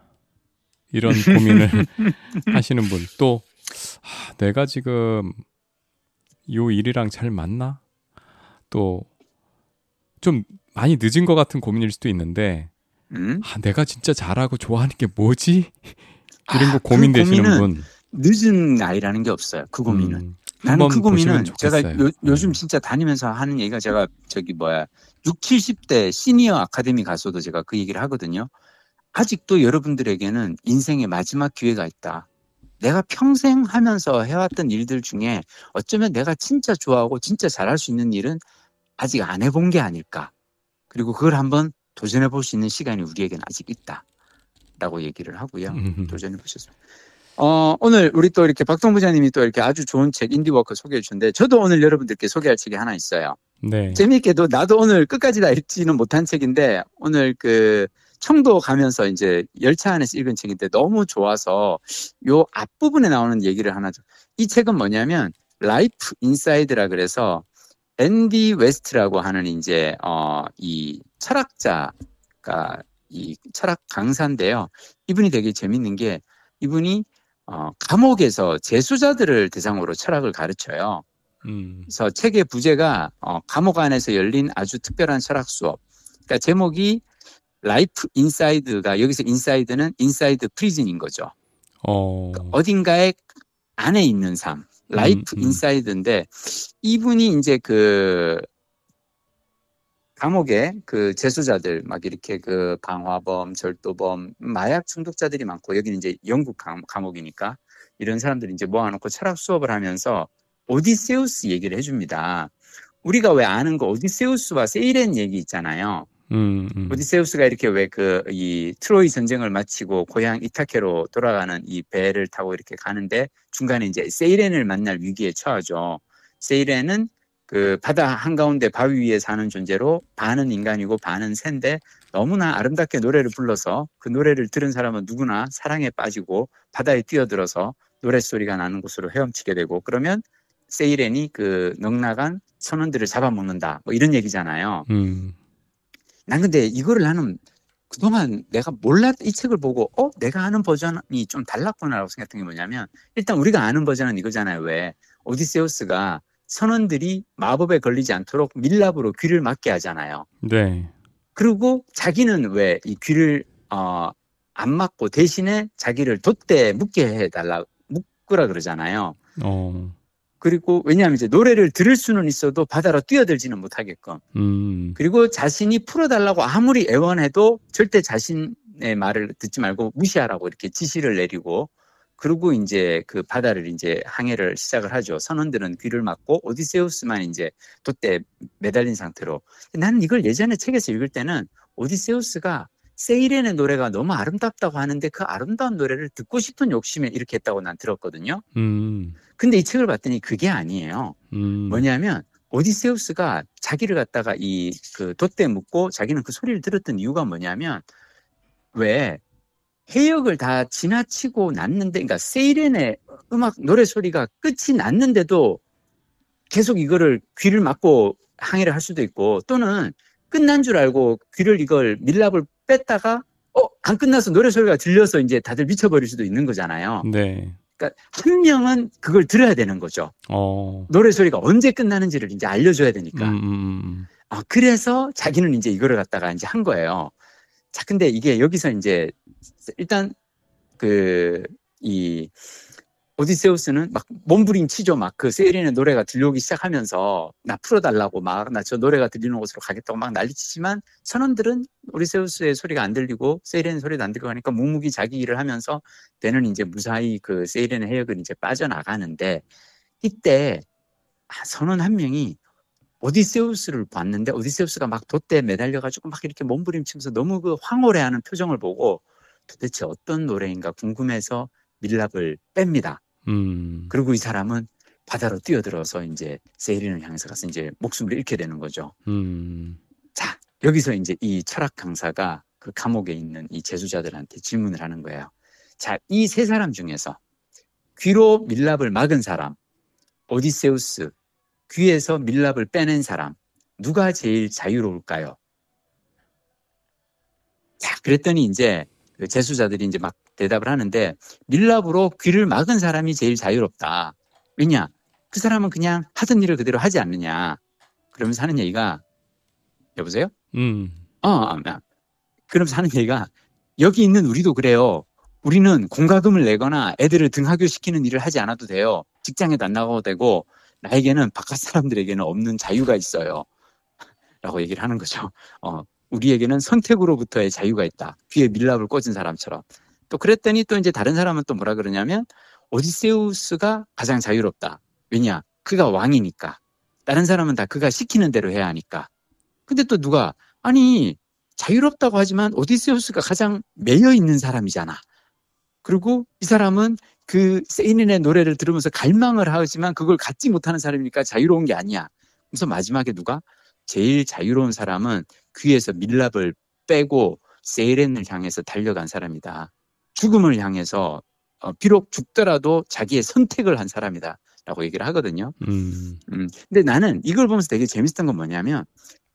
이런 고민을 하시는 분 또 아, 내가 지금 요 일이랑 잘 맞나 또 좀 많이 늦은 것 같은 고민일 수도 있는데 음? 아 내가 진짜 잘하고 좋아하는 게 뭐지 이런 아, 거그 고민되시는 고민은 분 늦은 나이라는 게 없어요. 그 고민은. 음, 나는 그 고민은 제가. 요, 요즘 음. 진짜 다니면서 하는 얘기가 제가 저기 뭐야 6, 70대 시니어 아카데미 가서도 제가 그 얘기를 하거든요. 아직도 여러분들에게는 인생의 마지막 기회가 있다. 내가 평생 하면서 해왔던 일들 중에 어쩌면 내가 진짜 좋아하고 진짜 잘할 수 있는 일은 아직 안 해본 게 아닐까. 그리고 그걸 한번 도전해 볼 수 있는 시간이 우리에게는 아직 있다. 라고 얘기를 하고요. 음. 도전해 보셨습니다. 어, 오늘 우리 또 이렇게 박동 부장님이 또 이렇게 아주 좋은 책 인디워커 소개해 주셨는데 저도 오늘 여러분들께 소개할 책이 하나 있어요. 네. 재미있게도 나도 오늘 끝까지 다 읽지는 못한 책인데 오늘 그 청도 가면서 이제 열차 안에서 읽은 책인데 너무 좋아서 요 앞부분에 나오는 얘기를 하나 좀. 이 책은 뭐냐면 Life Inside라 그래서 앤디 웨스트라고 하는 이제 어 이 철학자가 이 철학 강사인데요. 이분이 되게 재밌는 게 이분이 어 감옥에서 재소자들을 대상으로 철학을 가르쳐요. 음. 그래서 책의 부제가 어, 감옥 안에서 열린 아주 특별한 철학 수업. 그러니까 제목이 Life Inside가 여기서 inside는 inside prison인 거죠. 어. 어딘가에 안에 있는 삶. Life 음, 음. Inside인데 이분이 이제 그 감옥에 그 재소자들 막 이렇게 그 방화범, 절도범, 마약 중독자들이 많고 여기는 이제 영국 감, 감옥이니까 이런 사람들이 이제 모아놓고 철학 수업을 하면서 오디세우스 얘기를 해줍니다. 우리가 왜 아는 거 오디세우스와 세이렌 얘기 있잖아요. 음, 음. 오디세우스가 이렇게 왜 그 이 트로이 전쟁을 마치고 고향 이타케로 돌아가는 이 배를 타고 이렇게 가는데 중간에 이제 세이렌을 만날 위기에 처하죠. 세이렌은 그 바다 한가운데 바위 위에 사는 존재로 반은 인간이고 반은 새인데 너무나 아름답게 노래를 불러서 그 노래를 들은 사람은 누구나 사랑에 빠지고 바다에 뛰어들어서 노랫소리가 나는 곳으로 헤엄치게 되고 그러면 세이렌이 그 넉나간 선원들을 잡아먹는다 뭐 이런 얘기잖아요. 음. 난 근데 이거를 나는 그동안 내가 몰랐 이 책을 보고 어 내가 아는 버전이 좀 달랐구나라고 생각했던 게 뭐냐면 일단 우리가 아는 버전은 이거잖아요 왜 오디세우스가 선원들이 마법에 걸리지 않도록 밀랍으로 귀를 막게 하잖아요 네. 그리고 자기는 왜 이 귀를 어 안 막고 대신에 자기를 돛대에 묶게 해달라 묶으라 그러잖아요 어. 그리고 왜냐하면 이제 노래를 들을 수는 있어도 바다로 뛰어들지는 못하게끔 음. 그리고 자신이 풀어달라고 아무리 애원해도 절대 자신의 말을 듣지 말고 무시하라고 이렇게 지시를 내리고 그리고 이제 그 바다를 이제 항해를 시작을 하죠. 선원들은 귀를 막고 오디세우스만 이제 돛대에 매달린 상태로. 나는 이걸 예전에 책에서 읽을 때는 오디세우스가 세이렌의 노래가 너무 아름답다고 하는데 그 아름다운 노래를 듣고 싶은 욕심에 이렇게 했다고 난 들었거든요. 음, 근데 이 책을 봤더니 그게 아니에요. 음, 뭐냐면 오디세우스가 자기를 갖다가 이 그 돛대 묶고 자기는 그 소리를 들었던 이유가 뭐냐면 왜 해역을 다 지나치고 났는데 그러니까 세이렌의 음악 노래 소리가 끝이 났는데도 계속 이거를 귀를 막고 항해를 할 수도 있고 또는 끝난 줄 알고 귀를 이걸 밀랍을 뺐다가 어 안 끝나서 노래 소리가 들려서 이제 다들 미쳐버릴 수도 있는 거잖아요. 네, 그러니까 한 명은 그걸 들어야 되는 거죠. 어, 노래 소리가 언제 끝나는지를 이제 알려줘야 되니까. 음, 아, 그래서 자기는 이제 이거를 갖다가 이제 한 거예요. 자, 근데 이게 여기서 이제 일단 그 이 오디세우스는 막 몸부림치죠. 막 그 세이렌의 노래가 들려오기 시작하면서 나 풀어달라고 막 나 저 노래가 들리는 곳으로 가겠다고 막 난리치지만 선원들은 오디세우스의 소리가 안 들리고 세이렌의 소리도 안 들리고 하니까 묵묵히 자기 일을 하면서 때는 이제 무사히 그 세이렌의 해역을 이제 빠져나가는데 이때 아, 선원 한 명이 오디세우스를 봤는데 오디세우스가 막 돛대에 매달려가지고 막 이렇게 몸부림치면서 너무 그 황홀해하는 표정을 보고 도대체 어떤 노래인가 궁금해서 밀랍을 뺍니다. 음, 그리고 이 사람은 바다로 뛰어들어서 이제 세이린을 향해서 가서 이제 목숨을 잃게 되는 거죠. 음, 자, 여기서 이제 이 철학 강사가 그 감옥에 있는 이 제수자들한테 질문을 하는 거예요. 자, 이 세 사람 중에서 귀로 밀랍을 막은 사람, 오디세우스, 귀에서 밀랍을 빼낸 사람, 누가 제일 자유로울까요? 자, 그랬더니 이제 그 제수자들이 이제 막 대답을 하는데 밀랍으로 귀를 막은 사람이 제일 자유롭다. 왜냐? 그 사람은 그냥 하던 일을 그대로 하지 않느냐. 그러면서 하는 얘기가 여보세요? 음, 어, 어, 어. 그러면서 하는 얘기가 여기 있는 우리도 그래요. 우리는 공과금을 내거나 애들을 등하교시키는 일을 하지 않아도 돼요. 직장에도 안 나가도 되고 나에게는 바깥 사람들에게는 없는 자유가 있어요. 라고 얘기를 하는 거죠. 어, 우리에게는 선택으로부터의 자유가 있다. 귀에 밀랍을 꽂은 사람처럼. 또 그랬더니 또 이제 다른 사람은 또 뭐라 그러냐면 오디세우스가 가장 자유롭다. 왜냐? 그가 왕이니까. 다른 사람은 다 그가 시키는 대로 해야 하니까. 근데 또 누가 아니 자유롭다고 하지만 오디세우스가 가장 매여 있는 사람이잖아. 그리고 이 사람은 그 세이닌의 노래를 들으면서 갈망을 하지만 그걸 갖지 못하는 사람이니까 자유로운 게 아니야. 그래서 마지막에 누가 제일 자유로운 사람은 귀에서 밀랍을 빼고 세이렌을 향해서 달려간 사람이다. 죽음을 향해서 어, 비록 죽더라도 자기의 선택을 한 사람이다. 라고 얘기를 하거든요. 음, 음, 근데 나는 이걸 보면서 되게 재밌었던 건 뭐냐면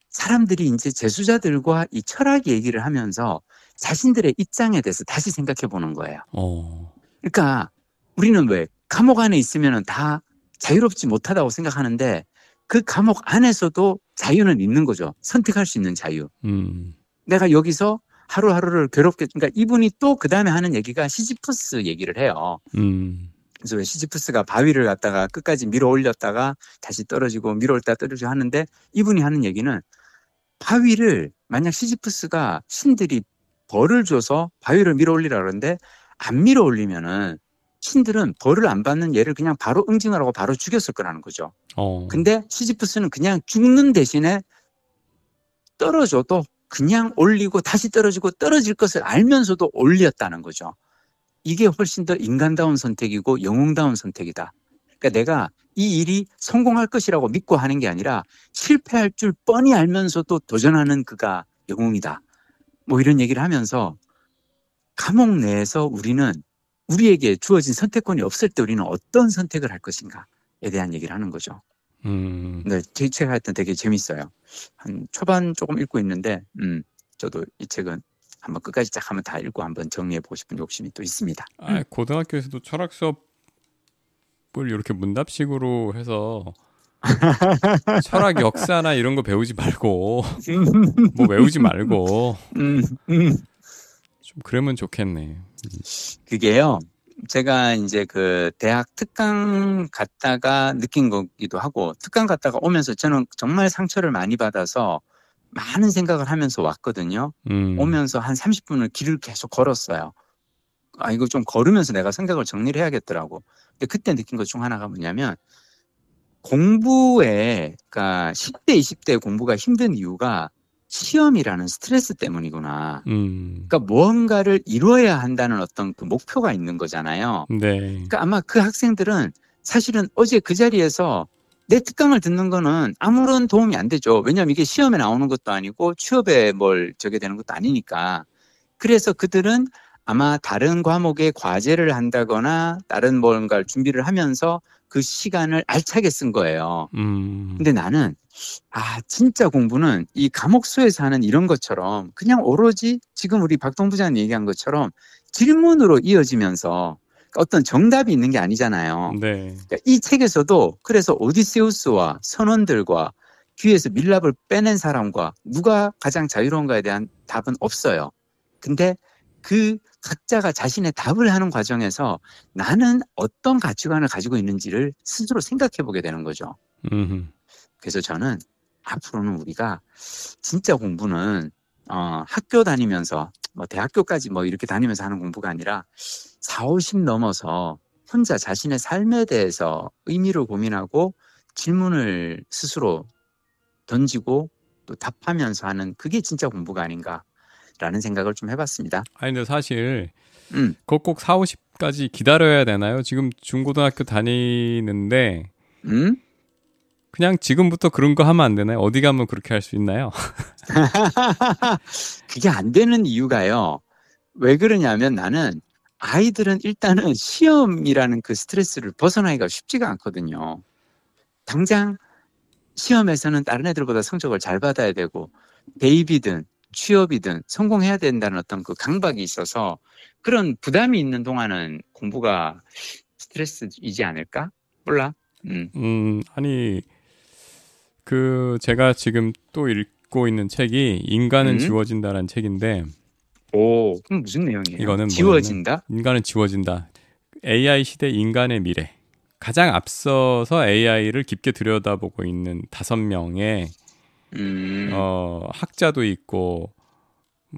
사람들이 이제 재수자들과 이 철학 얘기를 하면서 자신들의 입장에 대해서 다시 생각해 보는 거예요. 어, 그러니까 우리는 왜 감옥 안에 있으면 다 자유롭지 못하다고 생각하는데 그 감옥 안에서도 자유는 있는 거죠. 선택할 수 있는 자유. 음, 내가 여기서 하루하루를 괴롭게, 그러니까 이분이 또 그 다음에 하는 얘기가 시지프스 얘기를 해요. 음, 그래서 왜 시지프스가 바위를 갖다가 끝까지 밀어 올렸다가 다시 떨어지고 밀어 올렸다 떨어지고 하는데 이분이 하는 얘기는 바위를 만약 시지프스가 신들이 벌을 줘서 바위를 밀어 올리라 그러는데 안 밀어 올리면은 신들은 벌을 안 받는 얘를 그냥 바로 응징하라고 바로 죽였을 거라는 거죠. 어, 근데 시지프스는 그냥 죽는 대신에 떨어져도 그냥 올리고 다시 떨어지고 떨어질 것을 알면서도 올렸다는 거죠. 이게 훨씬 더 인간다운 선택이고 영웅다운 선택이다. 그러니까 내가 이 일이 성공할 것이라고 믿고 하는 게 아니라 실패할 줄 뻔히 알면서도 도전하는 그가 영웅이다. 뭐 이런 얘기를 하면서 감옥 내에서 우리는 우리에게 주어진 선택권이 없을 때 우리는 어떤 선택을 할 것인가에 대한 얘기를 하는 거죠. 음, 네, 제책 하여튼 되게 재밌어요. 한 초반 조금 읽고 있는데, 음, 저도 이 책은 한번 끝까지 쫙 한번 다 읽고 한번 정리해 보고 싶은 욕심이 또 있습니다. 아, 고등학교에서도 철학 수업을 이렇게 문답식으로 해서 철학 역사나 이런 거 배우지 말고 뭐 외우지 말고 음, 음. 좀 그러면 좋겠네. 그게요. 제가 이제 그 대학 특강 갔다가 느낀 거기도 하고 특강 갔다가 오면서 저는 정말 상처를 많이 받아서 많은 생각을 하면서 왔거든요. 음, 오면서 한 30분을 길을 계속 걸었어요. 아, 이거 좀 걸으면서 내가 생각을 정리를 해야겠더라고. 근데 그때 느낀 것 중 하나가 뭐냐면 공부에, 그러니까 10대, 20대 공부가 힘든 이유가 시험이라는 스트레스 때문이구나. 음. 그러니까 무언가를 이루어야 한다는 어떤 그 목표가 있는 거잖아요. 네. 그러니까 아마 그 학생들은 사실은 어제 그 자리에서 내 특강을 듣는 거는 아무런 도움이 안 되죠. 왜냐하면 이게 시험에 나오는 것도 아니고 취업에 뭘 저게 되는 것도 아니니까. 그래서 그들은 아마 다른 과목에 과제를 한다거나 다른 뭔가를 준비를 하면서 그 시간을 알차게 쓴 거예요. 음. 근데 나는 아 진짜 공부는 이 과목수에서 하는 이런 것처럼 그냥 오로지 지금 우리 박동 부장님 얘기한 것처럼 질문으로 이어지면서 어떤 정답이 있는 게 아니잖아요. 네. 그러니까 이 책에서도 그래서 오디세우스와 선원들과 귀에서 밀랍을 빼낸 사람과 누가 가장 자유로운가에 대한 답은 없어요. 근데 그 각자가 자신의 답을 하는 과정에서 나는 어떤 가치관을 가지고 있는지를 스스로 생각해 보게 되는 거죠. 음. 그래서 저는 앞으로는 우리가 진짜 공부는 어, 학교 다니면서 뭐 대학교까지 뭐 이렇게 다니면서 하는 공부가 아니라 4, 50 넘어서 혼자 자신의 삶에 대해서 의미를 고민하고 질문을 스스로 던지고 또 답하면서 하는 그게 진짜 공부가 아닌가 라는 생각을 좀 해봤습니다. 아니 근데 사실 음, 그거 꼭 4, 50까지 기다려야 되나요? 지금 중고등학교 다니는데 음? 그냥 지금부터 그런 거 하면 안 되나요? 어디 가면 그렇게 할 수 있나요? 그게 안 되는 이유가요. 왜 그러냐면 나는 아이들은 일단은 시험이라는 그 스트레스를 벗어나기가 쉽지가 않거든요. 당장 시험에서는 다른 애들보다 성적을 잘 받아야 되고 대입이든 취업이든 성공해야 된다는 어떤 그 강박이 있어서 그런 부담이 있는 동안은 공부가 스트레스이지 않을까? 몰라. 음. 음, 아니 그 제가 지금 또 읽고 있는 책이 인간은 음? 지워진다라는 책인데 오, 그럼 무슨 내용이에요? 이거는 지워진다? 인간은 지워진다. AI 시대 인간의 미래. 가장 앞서서 AI를 깊게 들여다보고 있는 다섯 명의 음. 어, 학자도 있고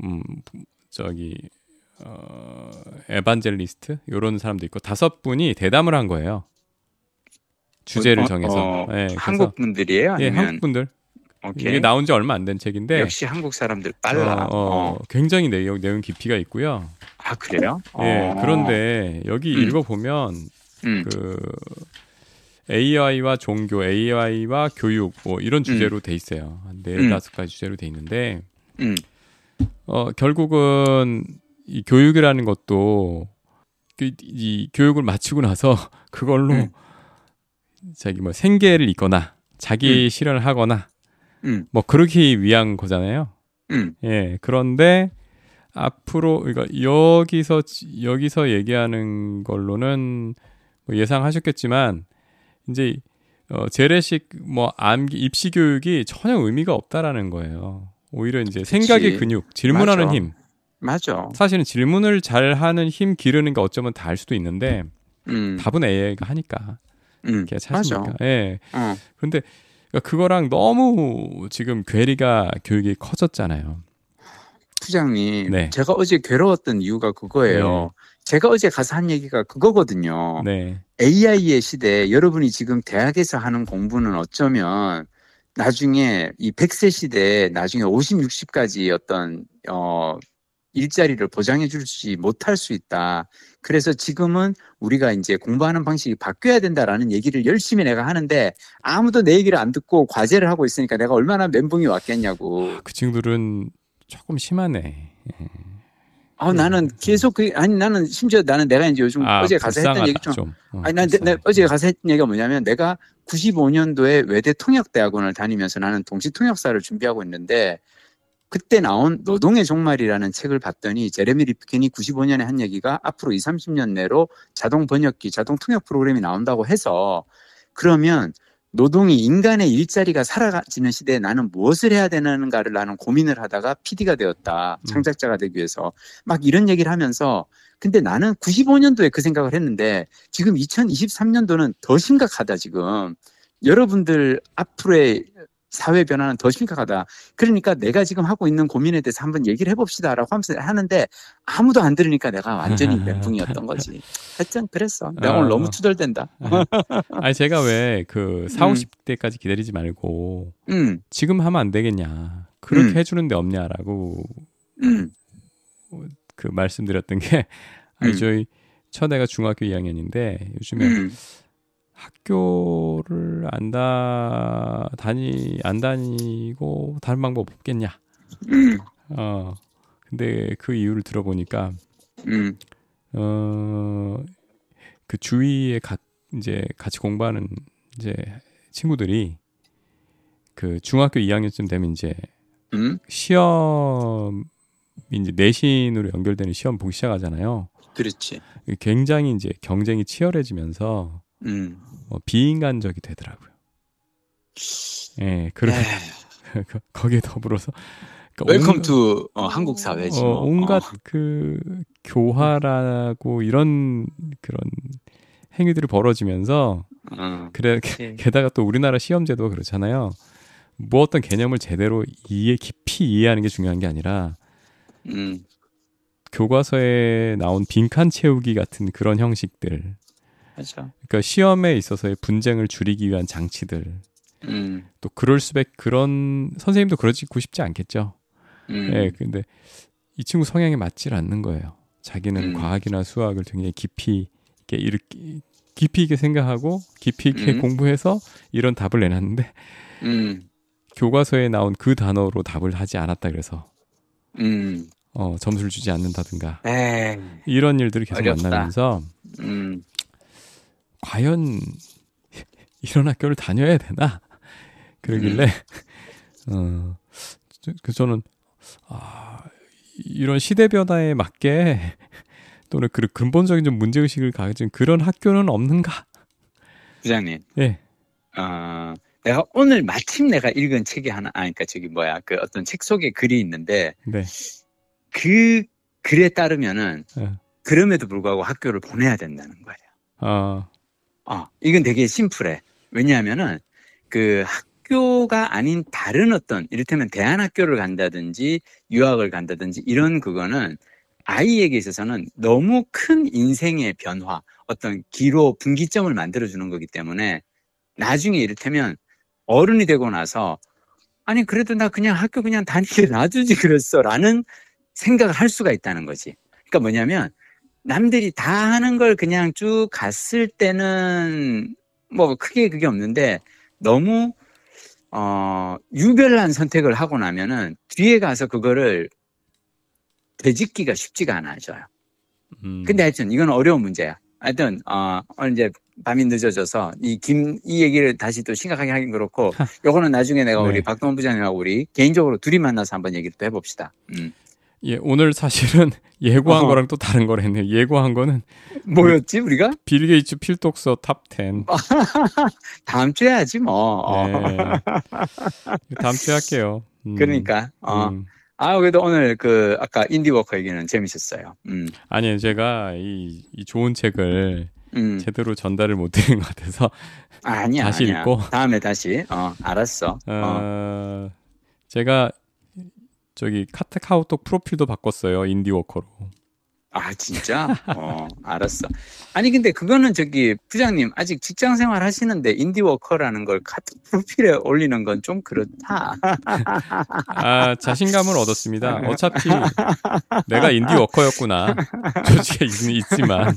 음, 저기 어, 에반젤리스트 이런 사람도 있고 다섯 분이 대담을 한 거예요. 주제를 어, 정해서. 어, 예, 그래서- 한국 분들이에요? 예, 아니면 한국 분들. 오케이. 이게 나온 지 얼마 안 된 책인데 역시 한국 사람들 빨라. 어, 어, 어. 굉장히 내용 내용 깊이가 있고요. 아 그래요? 예, 어. 그런데 여기 음. 읽어 보면 음. 그 AI와 종교, AI와 교육 뭐 이런 주제로 돼 있어요. 한네 음. 다섯 가지 주제로 돼 있는데 음. 어 결국은 이 교육이라는 것도 그, 이 교육을 마치고 나서 그걸로 음. 자기 뭐 생계를 잇거나 자기 실현을 하거나 음. 뭐 그러기 위한 거잖아요. 음. 예. 그런데 앞으로 그러니까 여기서 지- 여기서 얘기하는 걸로는 뭐 예상하셨겠지만 이제 어 재래식 뭐 암기 입시 교육이 전혀 의미가 없다라는 거예요. 오히려 이제 생각의 그치. 근육, 질문하는 맞아. 힘. 맞아. 사실은 질문을 잘 하는 힘 기르는 게 어쩌면 다알 수도 있는데 음. 답은 AI가 하니까. 음. 걔 맞아. 찾으니까. 예. 어. 근데 그러니까 그거랑 너무 지금 괴리가 교육이 커졌잖아요. 부장님, 네. 제가 어제 괴로웠던 이유가 그거예요. 제가 어제 가서 한 얘기가 그거거든요. 네. AI의 시대에 여러분이 지금 대학에서 하는 공부는 어쩌면 나중에 이 100세 시대에 나중에 50, 60까지 어떤 어 일자리를 보장해 줄지 못할 수 있다. 그래서 지금은 우리가 이제 공부하는 방식이 바뀌어야 된다라는 얘기를 열심히 내가 하는데 아무도 내 얘기를 안 듣고 과제를 하고 있으니까 내가 얼마나 멘붕이 왔겠냐고. 그 친구들은 조금 심하네. 아, 나는 계속 그 아니 나는 심지어 나는 내가 이제 요즘 어제 가서 했던 불쌍하다, 얘기 좀 좀. 어, 아니, 난, 내-. 어제 가서 했던 얘기가 뭐냐면 내가 95년도에 외대 통역대학원을 다니면서 나는 동시 통역사를 준비하고 있는데 그때 나온 노동의 종말이라는 책을 봤더니 제레미 리프킨이 95년에 한 얘기가 앞으로 2, 30년 내로 자동 번역기, 자동 통역 프로그램이 나온다고 해서 그러면 노동이 인간의 일자리가 사라지는 시대에 나는 무엇을 해야 되는가를 나는 고민을 하다가 PD가 되었다. 음. 창작자가 되기 위해서. 막 이런 얘기를 하면서 근데 나는 95년도에 그 생각을 했는데 지금 2023년도는 더 심각하다 지금. 여러분들 앞으로의 사회 변화는 더 심각하다. 그러니까 내가 지금 하고 있는 고민에 대해서 한번 얘기를 해봅시다라고 하면서 하는데 아무도 안 들으니까 내가 완전히 멘붕이었던 거지. 하여튼 그랬어. 내가 어. 오늘 너무 투덜댄다. 아니 제가 왜 그 4, 음. 50대까지 기다리지 말고 음, 지금 하면 안 되겠냐. 그렇게 음. 해주는 데 없냐라고 음, 그 말씀드렸던 게 아니 음. 저희 첫 애가 중학교 2학년인데 요즘에 음, 학교를 안 다, 다니, 안 다니고 다른 방법 없겠냐. 음, 어, 근데 그 이유를 들어보니까, 음, 어, 그 주위에 가, 이제 같이 공부하는 이제 친구들이 그 중학교 2학년쯤 되면 이제 음, 시험, 이제 내신으로 연결되는 시험 보기 시작하잖아요. 그렇지. 굉장히 이제 경쟁이 치열해지면서 음, 어, 비인간적이 되더라고요. 예, 그렇게 에휴, 거기에 더불어서 그러니까 welcome 온- to 어, 한국 사회지. 어, 뭐. 온갖 어, 그 교화라고 이런 그런 행위들이 벌어지면서 어, 그래 그치. 게다가 또 우리나라 시험 제도가 그렇잖아요. 뭐 어떤 개념을 제대로 이해 깊이 이해하는 게 중요한 게 아니라 음, 교과서에 나온 빈칸 채우기 같은 그런 형식들. 맞아. 그러니까 시험에 있어서의 분쟁을 줄이기 위한 장치들. 음, 또 그럴 수밖 그런 선생님도 그러지고 싶지 않겠죠. 음, 예, 근데 이 친구 성향에 맞질 않는 거예요. 자기는 음. 과학이나 수학을 굉장히 깊이 있게 이렇게 깊이 있게 생각하고 깊이 있게 음. 공부해서 이런 답을 내놨는데 음, 교과서에 나온 그 단어로 답을 하지 않았다 그래서 음, 어, 점수를 주지 않는다든가 에이, 이런 일들이 계속 어렵다. 만나면서 음, 과연 이런 학교를 다녀야 되나 그러길래 음. 어, 저- 그 저는 아, 이런 시대 변화에 맞게 또는 그 근본적인 좀 문제 의식을 가진 그런 학교는 없는가? 부장님. 예, 어, 내가 오늘 마침 내가 읽은 책이 하나, 아, 그러니까 저기 뭐야, 그 어떤 책 속에 글이 있는데, 네, 그 글에 따르면은, 예. 그럼에도 불구하고 학교를 보내야 된다는 거예요. 아, 어, 이건 되게 심플해. 왜냐하면은, 그 학교가 아닌 다른 어떤, 이를테면 대안학교를 간다든지, 유학을 간다든지, 이런 그거는 아이에게 있어서는 너무 큰 인생의 변화, 어떤 기로 분기점을 만들어주는 거기 때문에, 나중에 이를테면 어른이 되고 나서, 아니, 그래도 나 그냥 학교 그냥 다니게 놔두지 그랬어. 라는 생각을 할 수가 있다는 거지. 그러니까 뭐냐면, 남들이 다 하는 걸 그냥 쭉 갔을 때는 뭐 크게 그게 없는데 너무 어 유별난 선택을 하고 나면은 뒤에 가서 그거를 되짚기가 쉽지가 않아져요. 음, 근데 하여튼 이건 어려운 문제야. 하여튼 어 이제 밤이 늦어져서 이김이 얘기를 다시 또 심각하게 하긴 그렇고 요거는 나중에 내가 네. 우리 박동원 부장님하고 우리 개인적으로 둘이 만나서 한번 얘기를 또 해봅시다. 음. 예, 오늘 사실은 예고한 어허. 거랑 또 다른 걸 했네요. 예고한 거는 뭐였지 우리가? 빌 게이츠 필독서 top 10. 다음 주에 하지 뭐. 어. 네. 다음 주에 할게요. 음, 그러니까 어. 음. 아, 그래도 오늘 그 아까 indie worker 얘기는 재밌었어요. 음, 아니 제가 이, 이 좋은 책을 음. 제대로 전달을 못 드린 것 같아서 아니야. 다시 아니야. 읽고. 다음에 다시. 어, 알았어. 어. 어, 제가 저기 카카오톡 프로필도 바꿨어요 인디워커로. 아, 진짜? 어, 알았어. 아니, 근데 그거는 저기 부장님 아직 직장 생활 하시는데 인디워커라는 걸 카톡 프로필에 올리는 건 좀 그렇다. 아 자신감을 얻었습니다. 어차피 내가 인디워커였구나. 조직에 있, 있지만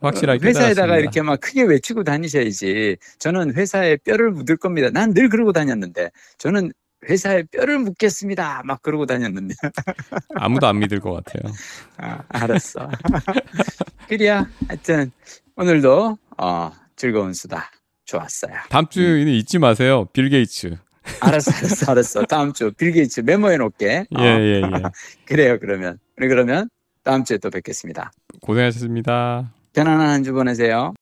확실하게 회사에다가 깨달았습니다. 이렇게 막 크게 외치고 다니셔야지. 저는 회사에 뼈를 묻을 겁니다. 난 늘 그러고 다녔는데. 저는 회사에 뼈를 묻겠습니다. 막 그러고 다녔는데. 아무도 안 믿을 것 같아요. 아, 알았어. 그래야 하여튼 오늘도 어, 즐거운 수다 좋았어요. 다음 주에는 잊지 마세요. 빌 게이츠. 알았어, 알았어, 알았어. 다음 주 빌 게이츠 메모해 놓을게. 어, 예예 예, 예. 그래요, 그러면. 우리 그러면 다음 주에 또 뵙겠습니다. 고생하셨습니다. 편안한 한 주 보내세요.